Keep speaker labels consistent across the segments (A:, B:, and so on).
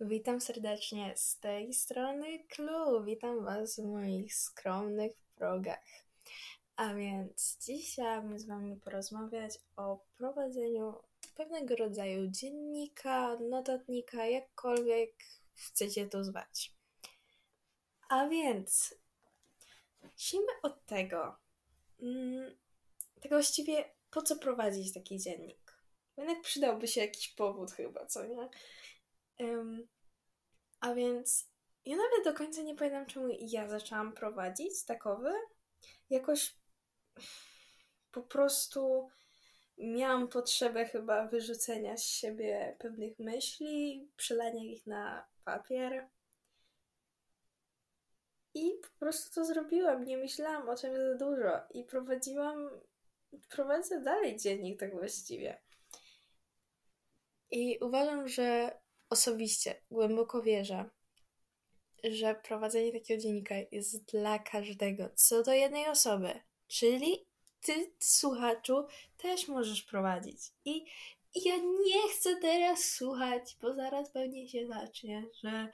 A: Witam serdecznie z tej strony Clue. Witam Was w moich skromnych progach. A więc dziś chciałabym z Wami porozmawiać o prowadzeniu pewnego rodzaju dziennika, notatnika, jakkolwiek chcecie to zwać. A więc zacznijmy od tego. Mm, tak właściwie po co prowadzić taki dziennik? Jednak przydałby się jakiś powód chyba, co nie? Um, a więc ja nawet do końca nie pamiętam, czemu ja zaczęłam prowadzić takowy. Jakoś po prostu miałam potrzebę chyba wyrzucenia z siebie pewnych myśli, przelania ich na papier. I po prostu to zrobiłam. Nie myślałam o czym za dużo. I prowadziłam, prowadzę dalej dziennik tak właściwie. I uważam, że osobiście głęboko wierzę, że prowadzenie takiego dziennika jest dla każdego, co do jednej osoby. Czyli ty, słuchaczu, też możesz prowadzić. I, ja nie chcę teraz słuchać, bo zaraz pewnie się zacznie, że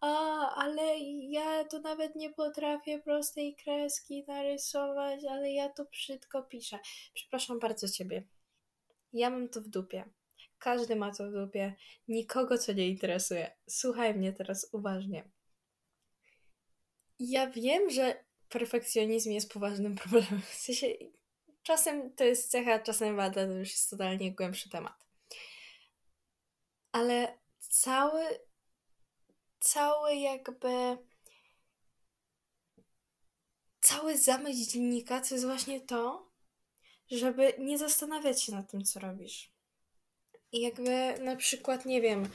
A: a, ale ja to nawet nie potrafię prostej kreski narysować, ale ja to brzydko piszę. Przepraszam bardzo ciebie. Ja mam to w dupie. Każdy ma to w dupie. Nikogo co nie interesuje. Słuchaj mnie teraz uważnie. Ja wiem, że perfekcjonizm jest poważnym problemem. W sensie, czasem to jest cecha, czasem wada, to już jest totalnie głębszy temat. Ale cały, cały jakby cały zamysł dziennika to jest właśnie to, żeby nie zastanawiać się nad tym, co robisz. Jakby na przykład, nie wiem,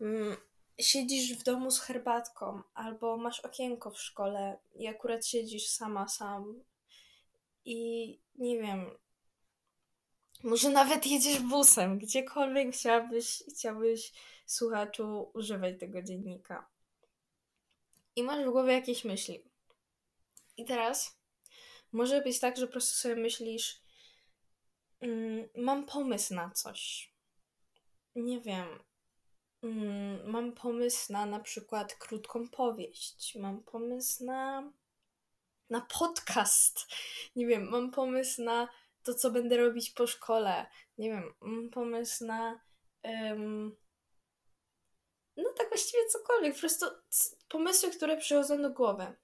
A: mm, siedzisz w domu z herbatką, albo masz okienko w szkole i akurat siedzisz sama, sam i nie wiem, może nawet jedziesz busem, gdziekolwiek chciałabyś, chciałbyś słuchaczu używać tego dziennika. I masz w głowie jakieś myśli. I teraz może być tak, że po prostu sobie myślisz, mm, mam pomysł na coś nie wiem. Mm, mam pomysł na na przykład krótką powieść. Mam pomysł na na podcast. Nie wiem, mam pomysł na to, co będę robić po szkole. Nie wiem, mam pomysł na um, no tak właściwie cokolwiek. Po prostu pomysły, które przychodzą do głowy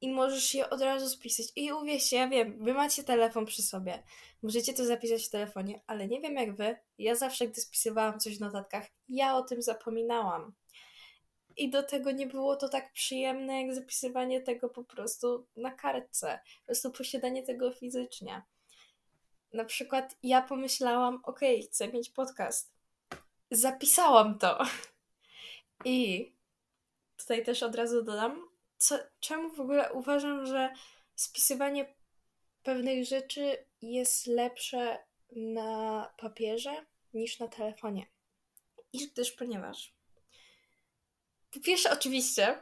A: i możesz je od razu spisać. I uwierzcie, ja wiem, wy macie telefon przy sobie. Możecie to zapisać w telefonie, ale nie wiem jak wy. Ja zawsze, gdy spisywałam coś w notatkach, ja o tym zapominałam. I do tego nie było to tak przyjemne, jak zapisywanie tego po prostu na kartce. Po prostu posiadanie tego fizycznie. Na przykład ja pomyślałam, ok, chcę mieć podcast. Zapisałam to. I tutaj też od razu dodam, co, czemu w ogóle uważam, że spisywanie pewnych rzeczy jest lepsze na papierze niż na telefonie. I też ponieważ po pierwsze, oczywiście,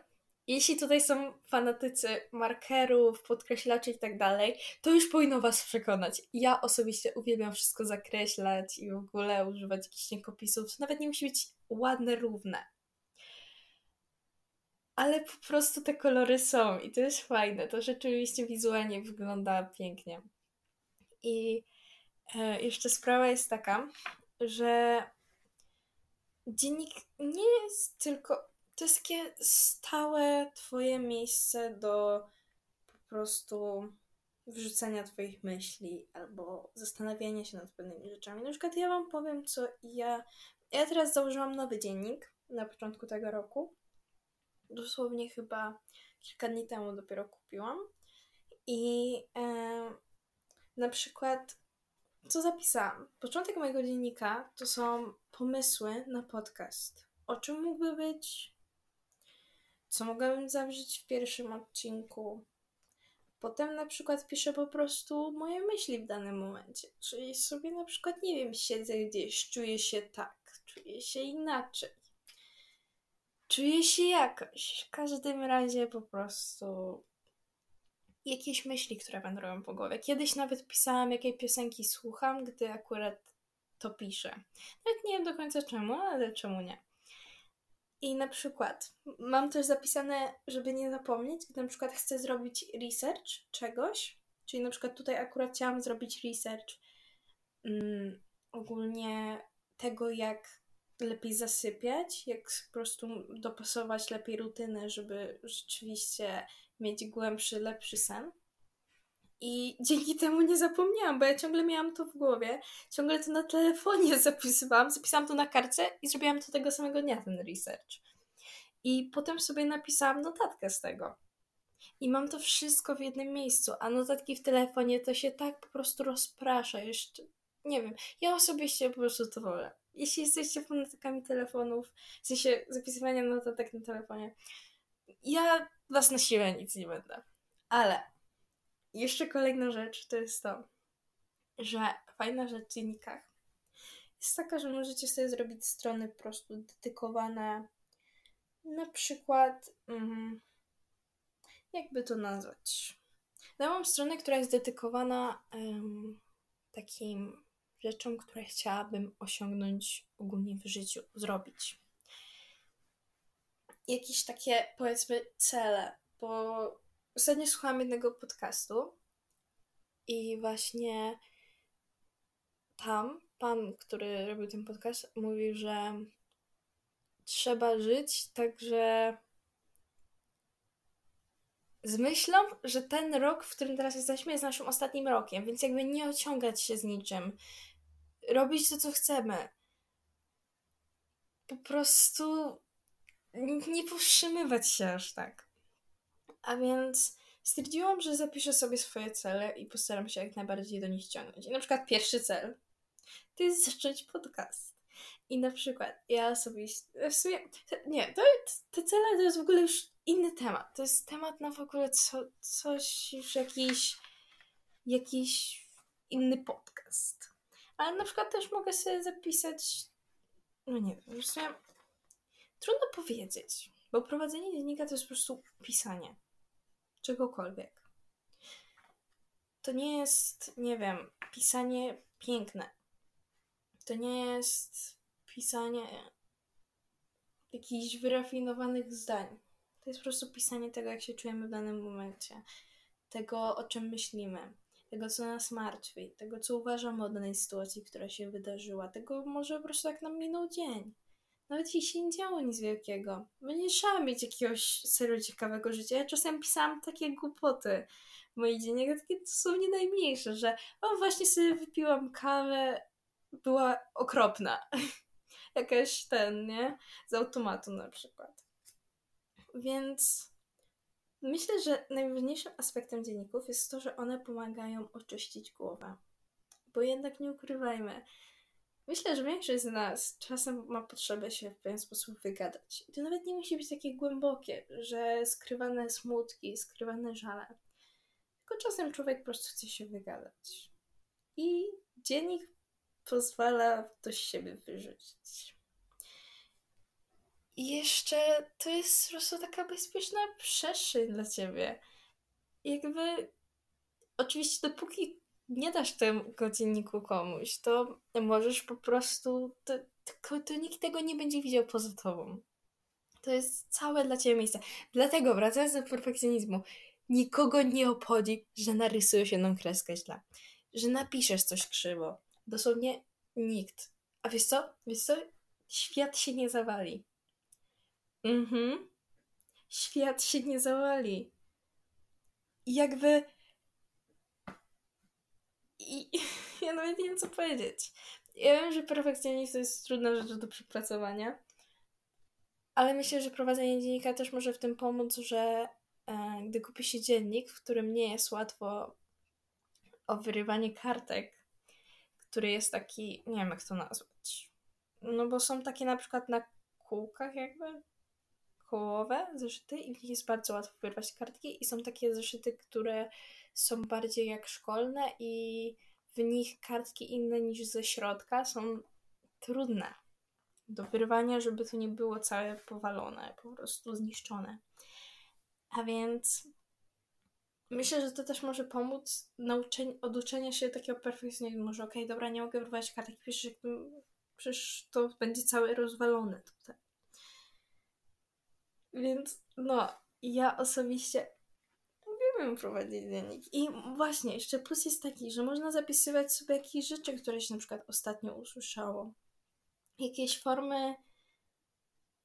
A: jeśli tutaj są fanatycy markerów, podkreślaczy i tak dalej, to już powinno Was przekonać. Ja osobiście uwielbiam wszystko zakreślać i w ogóle używać jakichś niekopisów. Nawet nie musi być ładne, równe ale po prostu te kolory są i to jest fajne. To rzeczywiście wizualnie wygląda pięknie. I e, jeszcze sprawa jest taka, że dziennik nie jest tylko. To jest takie stałe Twoje miejsce do po prostu wrzucania Twoich myśli albo zastanawiania się nad pewnymi rzeczami. Na przykład ja Wam powiem, co ja. Ja teraz założyłam nowy dziennik na początku tego roku dosłownie chyba kilka dni temu dopiero kupiłam. I e, na przykład, co zapisałam? Początek mojego dziennika to są pomysły na podcast. O czym mógłby być? Co mogłabym zawrzeć w pierwszym odcinku? Potem na przykład piszę po prostu moje myśli w danym momencie. Czyli sobie na przykład, nie wiem, siedzę gdzieś, czuję się tak, czuję się inaczej czuję się jakoś. W każdym razie po prostu jakieś myśli, które wędrują po głowie. Kiedyś nawet pisałam, jakiej piosenki słucham, gdy akurat to piszę. Nawet nie wiem do końca czemu, ale czemu nie. I na przykład mam też zapisane, żeby nie zapomnieć, gdy na przykład chcę zrobić research czegoś, czyli na przykład tutaj akurat chciałam zrobić research mm, ogólnie tego, jak lepiej zasypiać, jak po prostu dopasować lepiej rutynę, żeby rzeczywiście mieć głębszy, lepszy sen. I dzięki temu nie zapomniałam, bo ja ciągle miałam to w głowie, ciągle to na telefonie zapisywałam, zapisałam to na kartce i zrobiłam to tego samego dnia, ten research. I potem sobie napisałam notatkę z tego. I mam to wszystko w jednym miejscu, a notatki w telefonie to się tak po prostu rozprasza jeszcze. Nie wiem, ja osobiście po prostu to wolę. Jeśli jesteście fanatkami telefonów, w sensie zapisywania notatek na telefonie, ja was na siłę nic nie będę. Ale jeszcze kolejna rzecz to jest to, że fajna rzecz w dziennikach jest taka, że możecie sobie zrobić strony po prostu dedykowane na przykład mm, jakby to nazwać. Ja mam stronę, która jest dedykowana um, takim rzeczom, które chciałabym osiągnąć ogólnie w życiu, zrobić. Jakieś takie, powiedzmy, cele, bo ostatnio słuchałam jednego podcastu i właśnie tam pan, który robił ten podcast, mówił, że trzeba żyć także z myślą, że ten rok, w którym teraz jesteśmy, jest naszym ostatnim rokiem, więc jakby nie ociągać się z niczym. Robić to, co chcemy. Po prostu nie powstrzymywać się aż tak. A więc stwierdziłam, że zapiszę sobie swoje cele i postaram się jak najbardziej do nich ściągnąć. I na przykład pierwszy cel to jest zacząć podcast. I na przykład ja sobie w sumie, nie, to, te cele to jest w ogóle już inny temat. To jest temat na w ogóle co, coś, już jakiś, jakiś inny podcast. Ale na przykład też mogę sobie zapisać, no nie wiem, w sumie trudno powiedzieć, bo prowadzenie dziennika to jest po prostu pisanie czegokolwiek. To nie jest, nie wiem, pisanie piękne. To nie jest pisanie jakichś wyrafinowanych zdań. To jest po prostu pisanie tego, jak się czujemy w danym momencie, tego, o czym myślimy, tego, co nas martwi, tego, co uważamy o danej sytuacji, która się wydarzyła, tego może po prostu jak nam minął dzień. Nawet jeśli nie działo nic wielkiego, bo nie trzeba mieć jakiegoś serio ciekawego życia. Ja czasem pisałam takie głupoty w moich dziennikach, takie dosłownie najmniejsze, że o, właśnie sobie wypiłam kawę, była okropna. Jakaś ten, nie? Z automatu na przykład. Więc myślę, że najważniejszym aspektem dzienników jest to, że one pomagają oczyścić głowę. Bo jednak nie ukrywajmy, myślę, że większość z nas czasem ma potrzebę się w pewien sposób wygadać. I to nawet nie musi być takie głębokie, że skrywane smutki, skrywane żale. Tylko czasem człowiek po prostu chce się wygadać. I dziennik pozwala to z siebie wyrzucić. I jeszcze to jest po prostu taka bezpieczna przestrzeń dla ciebie. Jakby oczywiście dopóki nie dasz tego dzienniku komuś, to możesz po prostu to, to, to nikt tego nie będzie widział poza tobą. To jest całe dla ciebie miejsce. Dlatego wracając do perfekcjonizmu, nikogo nie obchodzi, że narysujesz jedną kreskę źle, że napiszesz coś krzywo. Dosłownie nikt. A wiesz co? Wiesz co? Świat się nie zawali. Mhm. Świat się nie zawali. I jakby. I ja nawet nie wiem, co powiedzieć. Ja wiem, że perfekcjonizm to jest trudna rzecz do przepracowania, ale myślę, że prowadzenie dziennika też może w tym pomóc, że e, gdy kupi się dziennik, w którym nie jest łatwo o wyrywanie kartek, który jest taki, nie wiem jak to nazwać. No bo są takie na przykład na kółkach jakby, kołowe zeszyty i w nich jest bardzo łatwo wyrwać kartki i są takie zeszyty, które są bardziej jak szkolne i w nich kartki inne niż ze środka są trudne do wyrwania, żeby to nie było całe powalone, po prostu zniszczone. A więc myślę, że to też może pomóc nauczeń, oduczenia się takiego perfekcjonizmu, że okej, okay, dobra, nie mogę wyrwać kartek, przecież, przecież to będzie całe rozwalone tutaj. Więc no, ja osobiście uwielbiam prowadzić dziennik. I właśnie, jeszcze plus jest taki, że można zapisywać sobie jakieś rzeczy, które się na przykład ostatnio usłyszało. Jakieś formy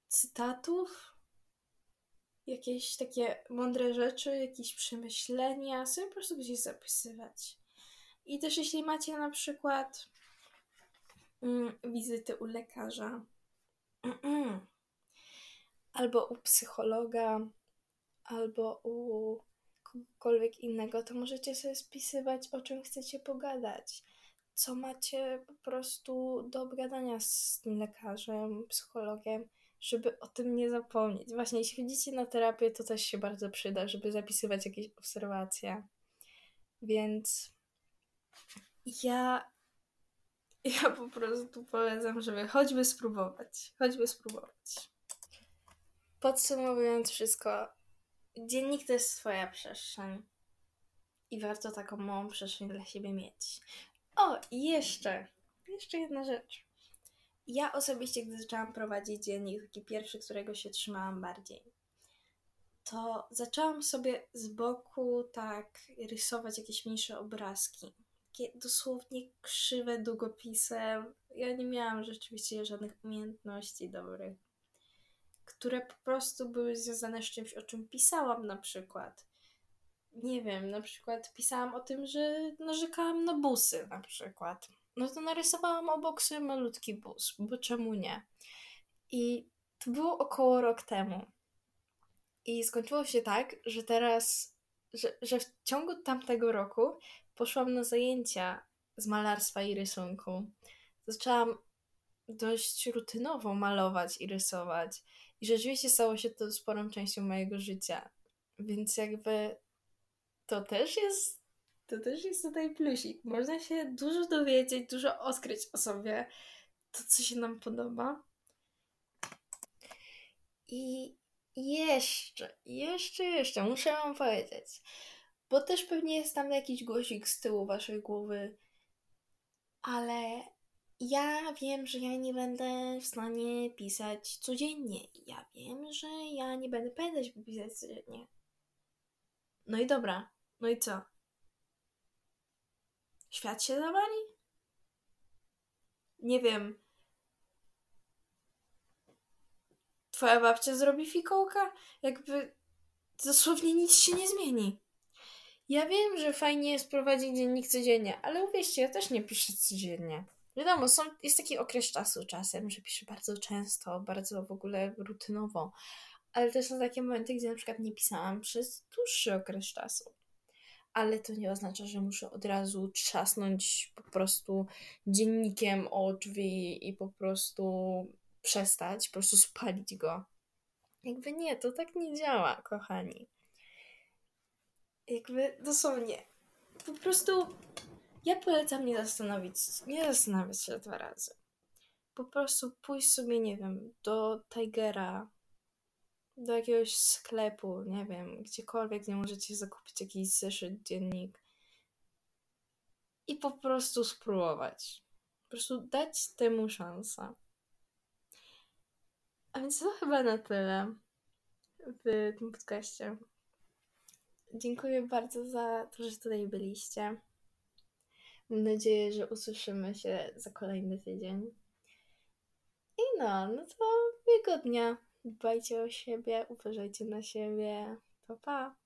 A: cytatów, jakieś takie mądre rzeczy, jakieś przemyślenia, sobie po prostu gdzieś zapisywać. I też jeśli macie na przykład mm, wizyty u lekarza, albo u psychologa, albo u kogokolwiek innego, to możecie sobie spisywać, o czym chcecie pogadać. Co macie po prostu do obgadania z tym lekarzem, psychologiem, żeby o tym nie zapomnieć. Właśnie, jeśli chodzicie na terapię, to też się bardzo przyda, żeby zapisywać jakieś obserwacje. Więc ja, ja po prostu polecam, żeby choćby spróbować. Choćby spróbować. Podsumowując wszystko, dziennik to jest Twoja przestrzeń. I warto taką małą przestrzeń dla siebie mieć. O, i jeszcze, jeszcze jedna rzecz. Ja osobiście, gdy zaczęłam prowadzić dziennik, taki pierwszy, którego się trzymałam bardziej, to zaczęłam sobie z boku tak rysować jakieś mniejsze obrazki. Takie dosłownie krzywe długopisem. Ja nie miałam rzeczywiście żadnych umiejętności dobrych, które po prostu były związane z czymś, o czym pisałam na przykład. Nie wiem, na przykład pisałam o tym, że narzekałam na busy na przykład no to narysowałam obok sobie malutki bus, bo czemu nie? I to było około rok temu. I skończyło się tak, że teraz, że, że w ciągu tamtego roku poszłam na zajęcia z malarstwa i rysunku. Zaczęłam dość rutynowo malować i rysować. I rzeczywiście stało się to sporą częścią mojego życia. Więc jakby to też jest to też jest tutaj plusik. Można się dużo dowiedzieć, dużo odkryć o sobie, to co się nam podoba. I jeszcze, jeszcze, jeszcze muszę Wam powiedzieć, bo też pewnie jest tam jakiś głosik z tyłu Waszej głowy, ale ja wiem, że ja nie będę w stanie pisać codziennie. Ja wiem, że ja nie będę pamiętać, by pisać codziennie. No i dobra, no i co? Świat się zawali? Nie wiem. Twoja babcia zrobi fikołka? Jakby dosłownie nic się nie zmieni. Ja wiem, że fajnie jest prowadzić dziennik codziennie, ale uwierzcie, ja też nie piszę codziennie. Wiadomo, są, jest taki okres czasu czasem, że piszę bardzo często, bardzo w ogóle rutynowo, ale też są takie momenty, gdzie na przykład nie pisałam przez dłuższy okres czasu ale to nie oznacza, że muszę od razu trzasnąć po prostu dziennikiem o drzwi i po prostu przestać, po prostu spalić go. Jakby nie, to tak nie działa, kochani. Jakby dosłownie. Po prostu ja polecam nie zastanowić, nie zastanawiać się dwa razy. Po prostu pójść sobie, nie wiem, do Tigera, do jakiegoś sklepu, nie wiem, gdziekolwiek, nie możecie zakupić jakiś zeszyt, dziennik i po prostu spróbować. Po prostu dać temu szansę. A więc to chyba na tyle w tym podcaście. Dziękuję bardzo za to, że tutaj byliście. Mam nadzieję, że usłyszymy się za kolejny tydzień. I no, no to miłego dnia. Dbajcie o siebie, uważajcie na siebie. Pa, pa!